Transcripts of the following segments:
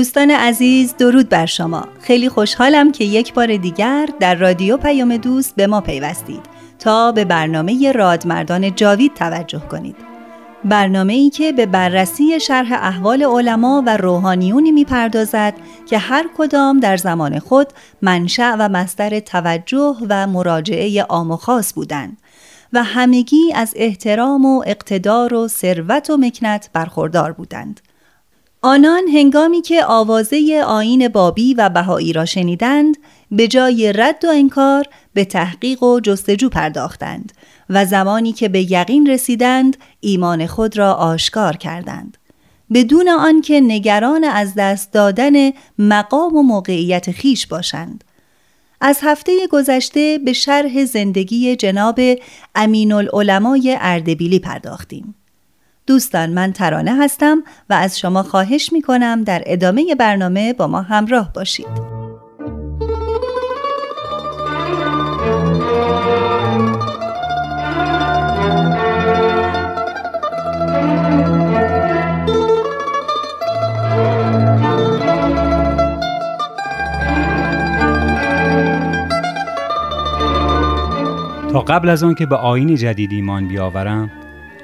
دوستان عزیز درود بر شما. خیلی خوشحالم که یک بار دیگر در رادیو پیام دوست به ما پیوستید تا به برنامه رادمردان جاوید توجه کنید. برنامه ای که به بررسی شرح احوال علما و روحانیونی می‌پردازد که هر کدام در زمان خود منشأ و مصدر توجه و مراجعه عام و خاص بودند و همگی از احترام و اقتدار و ثروت و مکنت برخوردار بودند. آنان هنگامی که آوازه آین بابی و بهایی را شنیدند به جای رد و انکار به تحقیق و جستجو پرداختند و زمانی که به یقین رسیدند ایمان خود را آشکار کردند. بدون آنکه نگران از دست دادن مقام و موقعیت خیش باشند. از هفته گذشته به شرح زندگی جناب امین العلمای اردبیلی پرداختیم. دوستان من ترانه هستم و از شما خواهش می کنم در ادامه برنامه با ما همراه باشید. تا قبل از آن که به آین جدید ایمان بیاورم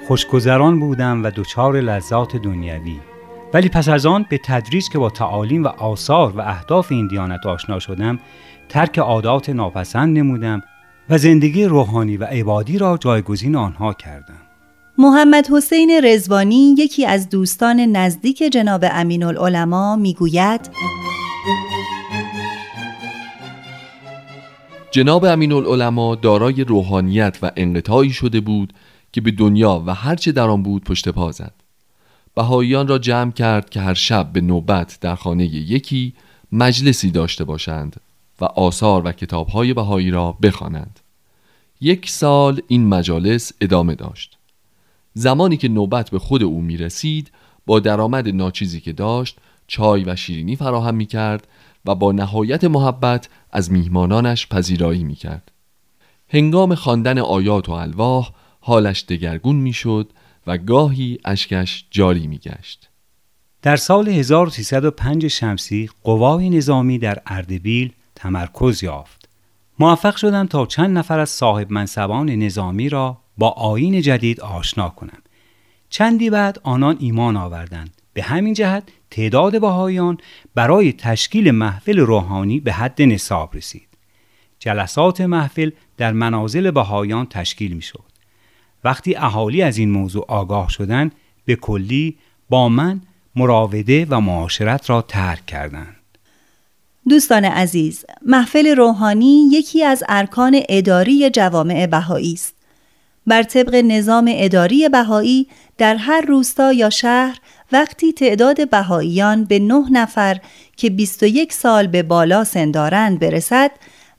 خوشگذران بودم و دچار لذات دنیوی. ولی پس از آن به تدریج که با تعالیم و آثار و اهداف این دیانت آشنا شدم ترک عادات ناپسند نمودم و زندگی روحانی و عبادی را جایگزین آنها کردم. محمد حسین رزوانی یکی از دوستان نزدیک جناب امین العلماء می‌گوید جناب امین العلماء دارای روحانیت و انقطاعی شده بود که به دنیا و هرچه در آن بود پشت پا زد بهاییان را جمع کرد که هر شب به نوبت در خانه یکی مجلسی داشته باشند و آثار و کتابهای بهایی را بخوانند. یک سال این مجالس ادامه داشت زمانی که نوبت به خود او می رسید با درآمد ناچیزی که داشت چای و شیرینی فراهم می کرد و با نهایت محبت از میهمانانش پذیرایی می کرد. هنگام خواندن آیات و الواح حالش دگرگون می‌شد و گاهی اشکش جاری میگشت. در سال 1305 شمسی قوای نظامی در اردبیل تمرکز یافت. موفق شدند تا چند نفر از صاحب منصبان نظامی را با آین جدید آشنا کنند. چندی بعد آنان ایمان آوردند. به همین جهت تعداد بهایان برای تشکیل محفل روحانی به حد نصاب رسید. جلسات محفل در منازل بهایان تشکیل می شد. وقتی اهالی از این موضوع آگاه شدند به کلی با من مراوده و معاشرت را ترک کردند دوستان عزیز محفل روحانی یکی از ارکان اداری جوامع بهایی است بر طبق نظام اداری بهایی در هر روستا یا شهر وقتی تعداد بهاییان به نه نفر که 21 سال به بالا سندارند برسد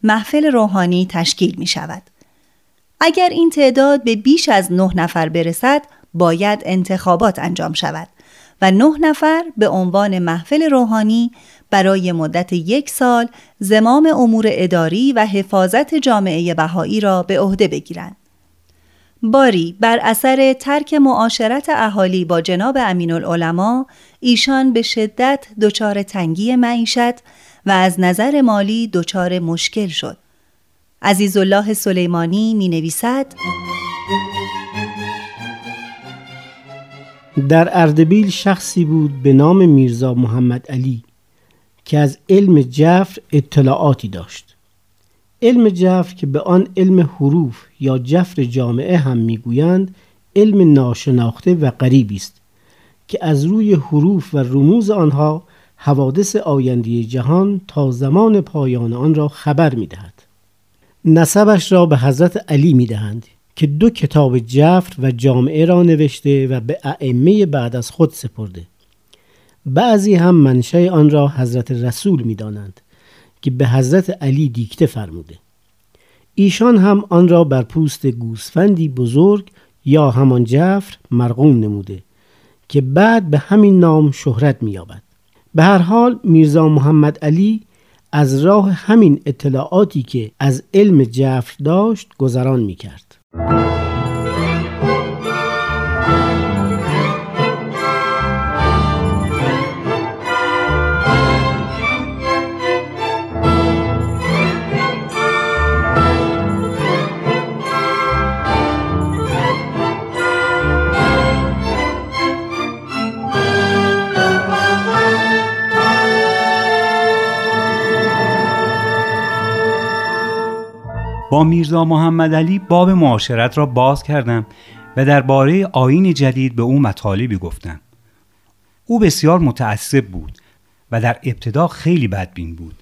محفل روحانی تشکیل می شود. اگر این تعداد به بیش از نه نفر برسد باید انتخابات انجام شود و نه نفر به عنوان محفل روحانی برای مدت یک سال زمام امور اداری و حفاظت جامعه بهایی را به عهده بگیرند. باری بر اثر ترک معاشرت اهالی با جناب امین العلماء ایشان به شدت دچار تنگی معیشت و از نظر مالی دچار مشکل شد. عزیز الله سلیمانی می نویسد در اردبیل شخصی بود به نام میرزا محمد علی که از علم جفر اطلاعاتی داشت علم جفر که به آن علم حروف یا جفر جامعه هم می‌گویند علم ناشناخته و غریبی است که از روی حروف و رموز آنها حوادث آینده جهان تا زمان پایان آن را خبر می دهد. نسبش را به حضرت علی می دهند که دو کتاب جفر و جامعه را نوشته و به ائمه بعد از خود سپرده. بعضی هم منشه آن را حضرت رسول می دانند که به حضرت علی دیکته فرموده. ایشان هم آن را بر پوست گوسفندی بزرگ یا همان جفر مرغوم نموده که بعد به همین نام شهرت می‌یابد. به هر حال میرزا محمد علی از راه همین اطلاعاتی که از علم جفر داشت گذران می کرد. میرزا محمد علی باب معاشرت را باز کردم و درباره آین جدید به او مطالبی گفتم. او بسیار متعصب بود و در ابتدا خیلی بدبین بود.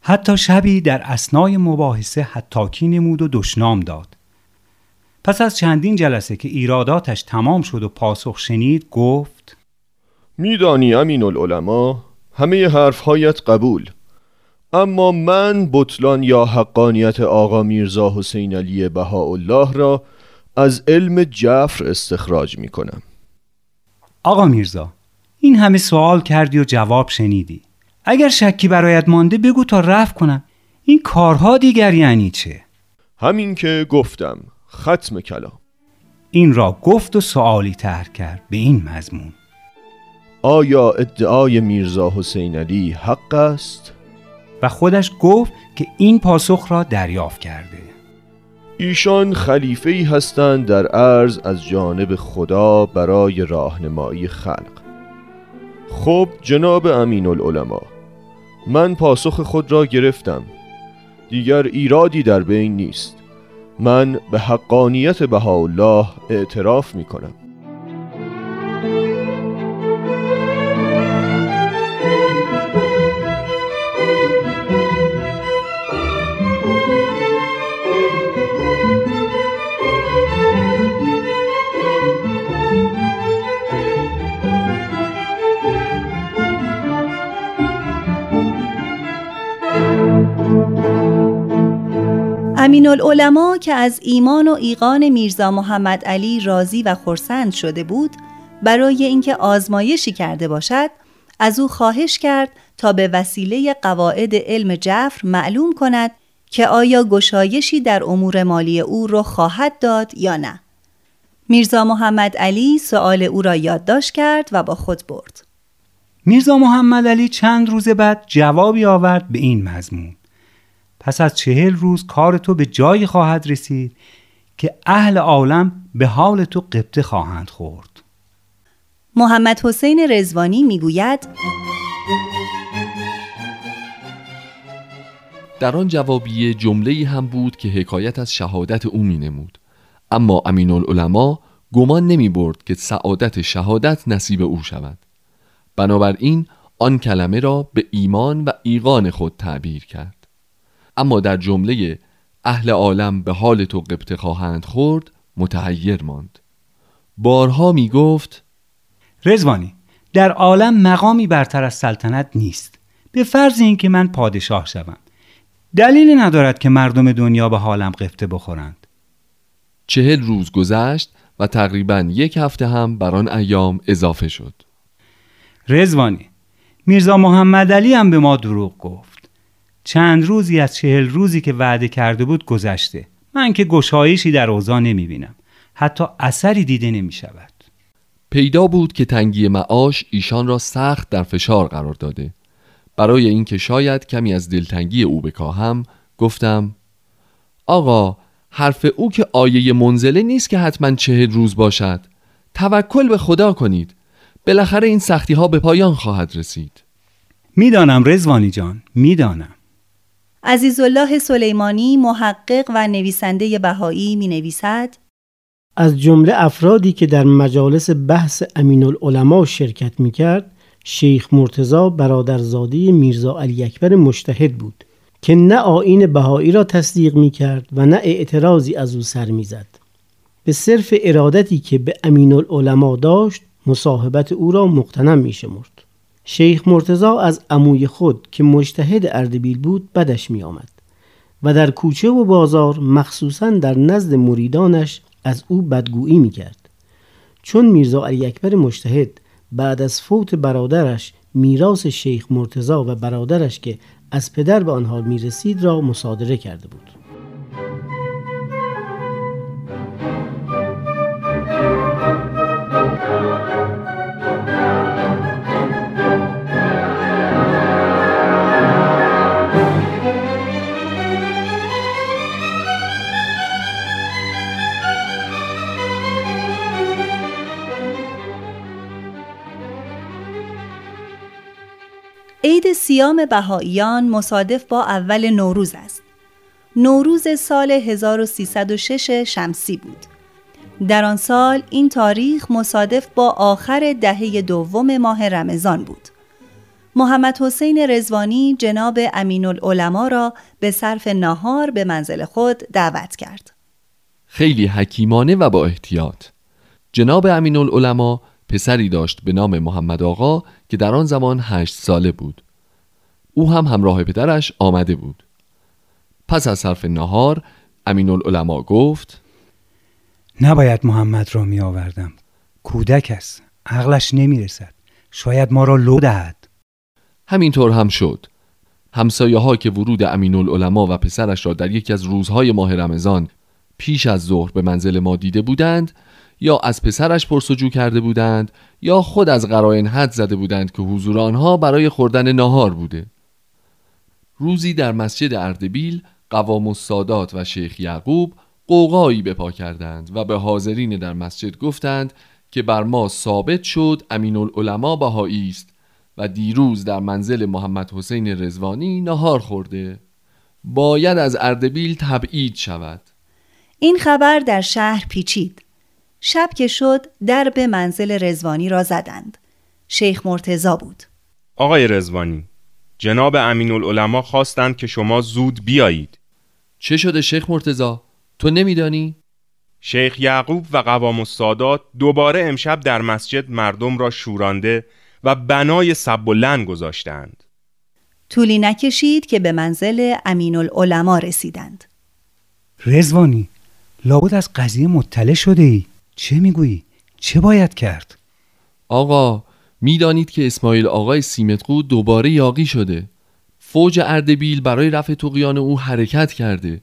حتی شبی در اسنای مباحثه حتاکی نمود و دشنام داد. پس از چندین جلسه که ایراداتش تمام شد و پاسخ شنید گفت میدانی امین العلماء همه حرفهایت قبول اما من بطلان یا حقانیت آقا میرزا حسین علی بهاءالله را از علم جفر استخراج می کنم آقا میرزا این همه سوال کردی و جواب شنیدی. اگر شکی برایت مانده بگو تا رفت کنم. این کارها دیگر یعنی چه؟ همین که گفتم ختم کلام. این را گفت و سوالی تر کرد به این مضمون. آیا ادعای میرزا حسین علی حق است؟ و خودش گفت که این پاسخ را دریافت کرده. ایشان خلیفه ای هستند در عرض از جانب خدا برای راهنمایی خلق. خب جناب امین العلماء من پاسخ خود را گرفتم. دیگر ایرادی در بین نیست. من به حقانیت بهاءالله اعتراف می کنم امین العلماء که از ایمان و ایقان میرزا محمد علی راضی و خرسند شده بود برای اینکه آزمایشی کرده باشد از او خواهش کرد تا به وسیله قواعد علم جفر معلوم کند که آیا گشایشی در امور مالی او را خواهد داد یا نه. میرزا محمد علی سؤال او را یادداشت کرد و با خود برد. میرزا محمد علی چند روز بعد جوابی آورد به این مضمون پس از چهل روز کار تو به جایی خواهد رسید که اهل عالم به حال تو قبطه خواهند خورد. محمد حسین رزوانی می‌گوید در آن جوابیه جمله هم بود که حکایت از شهادت او می نمود اما امین العلماء گمان نمی برد که سعادت شهادت نصیب او شود. بنابراین آن کلمه را به ایمان و ایقان خود تعبیر کرد. اما در جمله اهل عالم به حال تو قبطه خواهند خورد متحیر ماند. بارها می گفت رزوانی در عالم مقامی برتر از سلطنت نیست. به فرض اینکه من پادشاه شوم. دلیلی ندارد که مردم دنیا به حالم قفته بخورند. چهل روز گذشت و تقریبا یک هفته هم بر آن ایام اضافه شد. رزوانی میرزا محمد علی هم به ما دروغ گفت. چند روزی از چهل روزی که وعده کرده بود گذشته. من که گشایشی در اوضاع نمی بینم حتی اثری دیده نمی شود پیدا بود که تنگی معاش ایشان را سخت در فشار قرار داده. برای اینکه شاید کمی از دلتنگی او بکاهم گفتم آقا حرف او که آیه منزله نیست که حتما چهل روز باشد. توکل به خدا کنید. بالاخره این سختی ها به پایان خواهد رسید. می‌دانم رزوانی جان می‌دانم. عزیزالله سلیمانی محقق و نویسنده بهایی می نویسد از جمله افرادی که در مجالس بحث امین العلماء شرکت می کرد شیخ مرتزا برادرزاده میرزا علی اکبر مشتهد بود که نه آین بهایی را تصدیق می کرد و نه اعتراضی از او سر می زد. به صرف ارادتی که به امین العلماء داشت مصاحبت او را مقتنم می شمرد. شیخ مرتزا از عموی خود که مجتهد اردبیل بود بدش می آمد و در کوچه و بازار مخصوصا در نزد مریدانش از او بدگویی می کرد. چون میرزا علی اکبر مجتهد بعد از فوت برادرش میراث شیخ مرتزا و برادرش که از پدر به آنها می رسید را مصادره کرده بود. سیام بهاییان مصادف با اول نوروز است. نوروز سال 1306 شمسی بود. در آن سال این تاریخ مصادف با آخر دهه دوم ماه رمضان بود. محمد حسین رزوانی جناب امین العلماء را به صرف نهار به منزل خود دعوت کرد. خیلی حکیمانه و با احتیاط جناب امین العلماء پسری داشت به نام محمد آقا که در آن زمان هشت ساله بود او هم همراه پدرش آمده بود. پس از صرف نهار امین العلماء گفت نباید محمد را می آوردم کودک است. عقلش نمی رسد شاید ما را لو دهد. همینطور هم شد. همسایه ها که ورود امین العلماء و پسرش را در یکی از روزهای ماه رمضان پیش از ظهر به منزل ما دیده بودند یا از پسرش پرسجو کرده بودند یا خود از قرائن حد زده بودند که حضور آنها برای خوردن ناهار بوده. روزی در مسجد اردبیل قوام السادات و شیخ یعقوب قوقایی بپا کردند و به حاضرین در مسجد گفتند که بر ما ثابت شد امین العلماء بهایی است و دیروز در منزل محمد حسین رزوانی نهار خورده باید از اردبیل تبعید شود این خبر در شهر پیچید. شب که شد در به منزل رزوانی را زدند. شیخ مرتزا بود. آقای رزوانی جناب امین العلماء خواستند که شما زود بیایید چه شده شیخ مرتزا تو نمیدانی شیخ یعقوب و قوام السادات دوباره امشب در مسجد مردم را شورانده و بنای سب و لن گذاشتند طولی نکشید که به منزل امین العلماء رسیدند. رزوانی لابد از قضیه مطلع شده ای چه می‌گویی؟ چه باید کرد؟ آقا می‌دانید که اسماعیل آقای سیمتقو دوباره یاقی شده. فوج اردبیل برای رفع تقیان او حرکت کرده.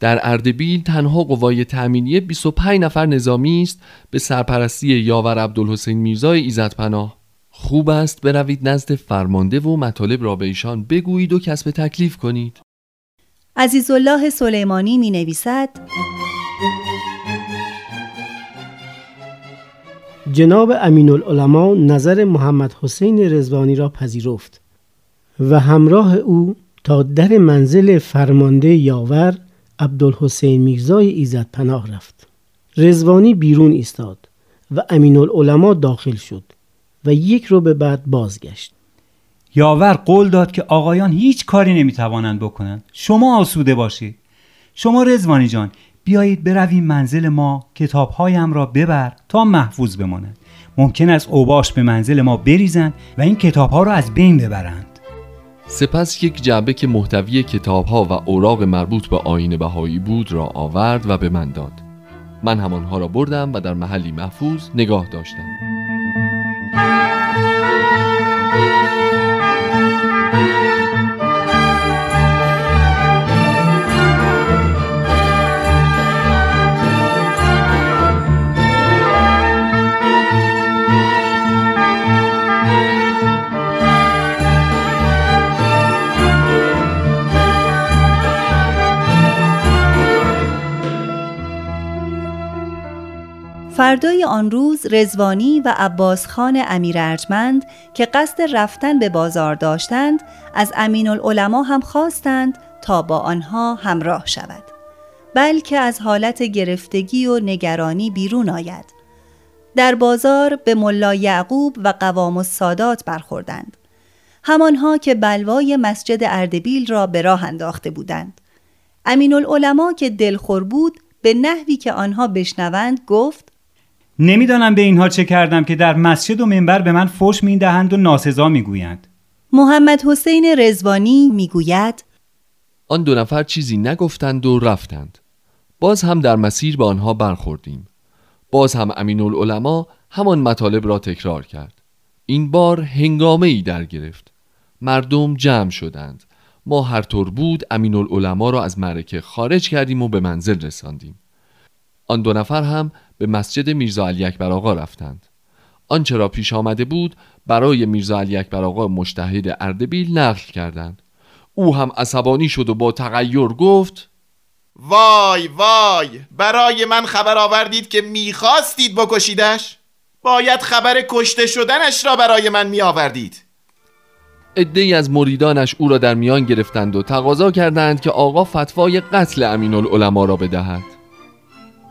در اردبیل تنها قوای تأمینیه 25 نفر نظامی است به سرپرستی یاور عبدالحسین میرزای ایزد پناه. خوب است بروید نزد فرمانده و مطالب را به ایشان بگویید و کسب تکلیف کنید. عزیزالله سلیمانی می نویسد جناب امین العلماء نظر محمد حسین رزوانی را پذیرفت و همراه او تا در منزل فرمانده یاور عبدالحسین میرزای ایزد پناه رفت. رزوانی بیرون ایستاد و امین العلماء داخل شد و یک رو به بعد بازگشت. یاور قول داد که آقایان هیچ کاری نمی‌توانند بکنند. شما آسوده باشید. شما رزوانی جان بیایید برویم منزل ما کتابهایم را ببر تا محفوظ بمانند. ممکن است اوباش به منزل ما بریزند و این کتابها را از بین ببرند. سپس یک جعبه که محتوی کتابها و اوراق مربوط به آین بهایی بود را آورد و به من داد. من همانها را بردم و در محلی محفوظ نگاه داشتم. فردای آن روز رزوانی و عباس خان امیر ارجمند که قصد رفتن به بازار داشتند از امین العلماء هم خواستند تا با آنها همراه شود بلکه از حالت گرفتگی و نگرانی بیرون آید. در بازار به ملا یعقوب و قوام السادات برخوردند. همانها که بلوای مسجد اردبیل را به راه انداخته بودند. امین العلماء که دلخور بود به نحوی که آنها بشنوند گفت نمی‌دانم به اینها چه کردم که در مسجد و منبر به من فوش می‌دهند و ناسزا می‌گویند. محمد حسین رزوانی می‌گوید آن دو نفر چیزی نگفتند و رفتند. باز هم در مسیر به آنها برخوردیم. باز هم امین العلماء همان مطالب را تکرار کرد. این بار هنگامه ای در گرفت. مردم جمع شدند. ما هر طور بود امین العلماء را از معرکه خارج کردیم و به منزل رساندیم. آن دو نفر هم به مسجد میرزا علی اکبر آقا رفتند. آنچه را پیش آمده بود برای میرزا علی اکبر آقا مشتهد اردبیل نقل کردند. او هم عصبانی شد و با تغییر گفت وای وای برای من خبر آوردید که می‌خواستید بکشیدش؟ باید خبر کشته شدنش را برای من می آوردید ای از مریدانش او را در میان گرفتند و تقاضا کردند که آقا فتوای قتل امین العلماء را بدهد.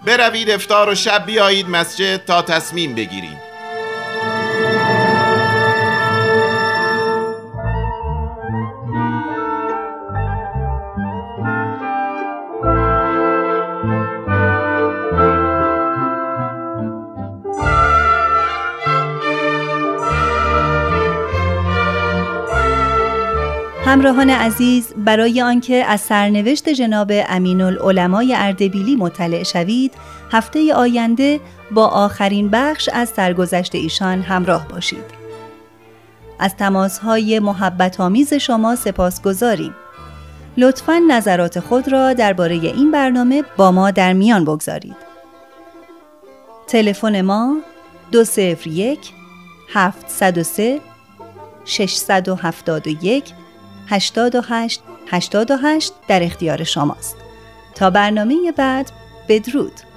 بروید افتار و شب بیایید مسجد تا تصمیم بگیریم. همراهان عزیز برای آنکه از سرنوشت جناب امین العلمای اردبیلی مطلع شوید هفته آینده با آخرین بخش از سرگذشت ایشان همراه باشید. از تماسهای محبت آمیز شما سپاس گذاریم لطفا نظرات خود را درباره این برنامه با ما در میان بگذارید. تلفن ما 201 703 671 88 88 در اختیار شماست. تا برنامه بعد بدرود.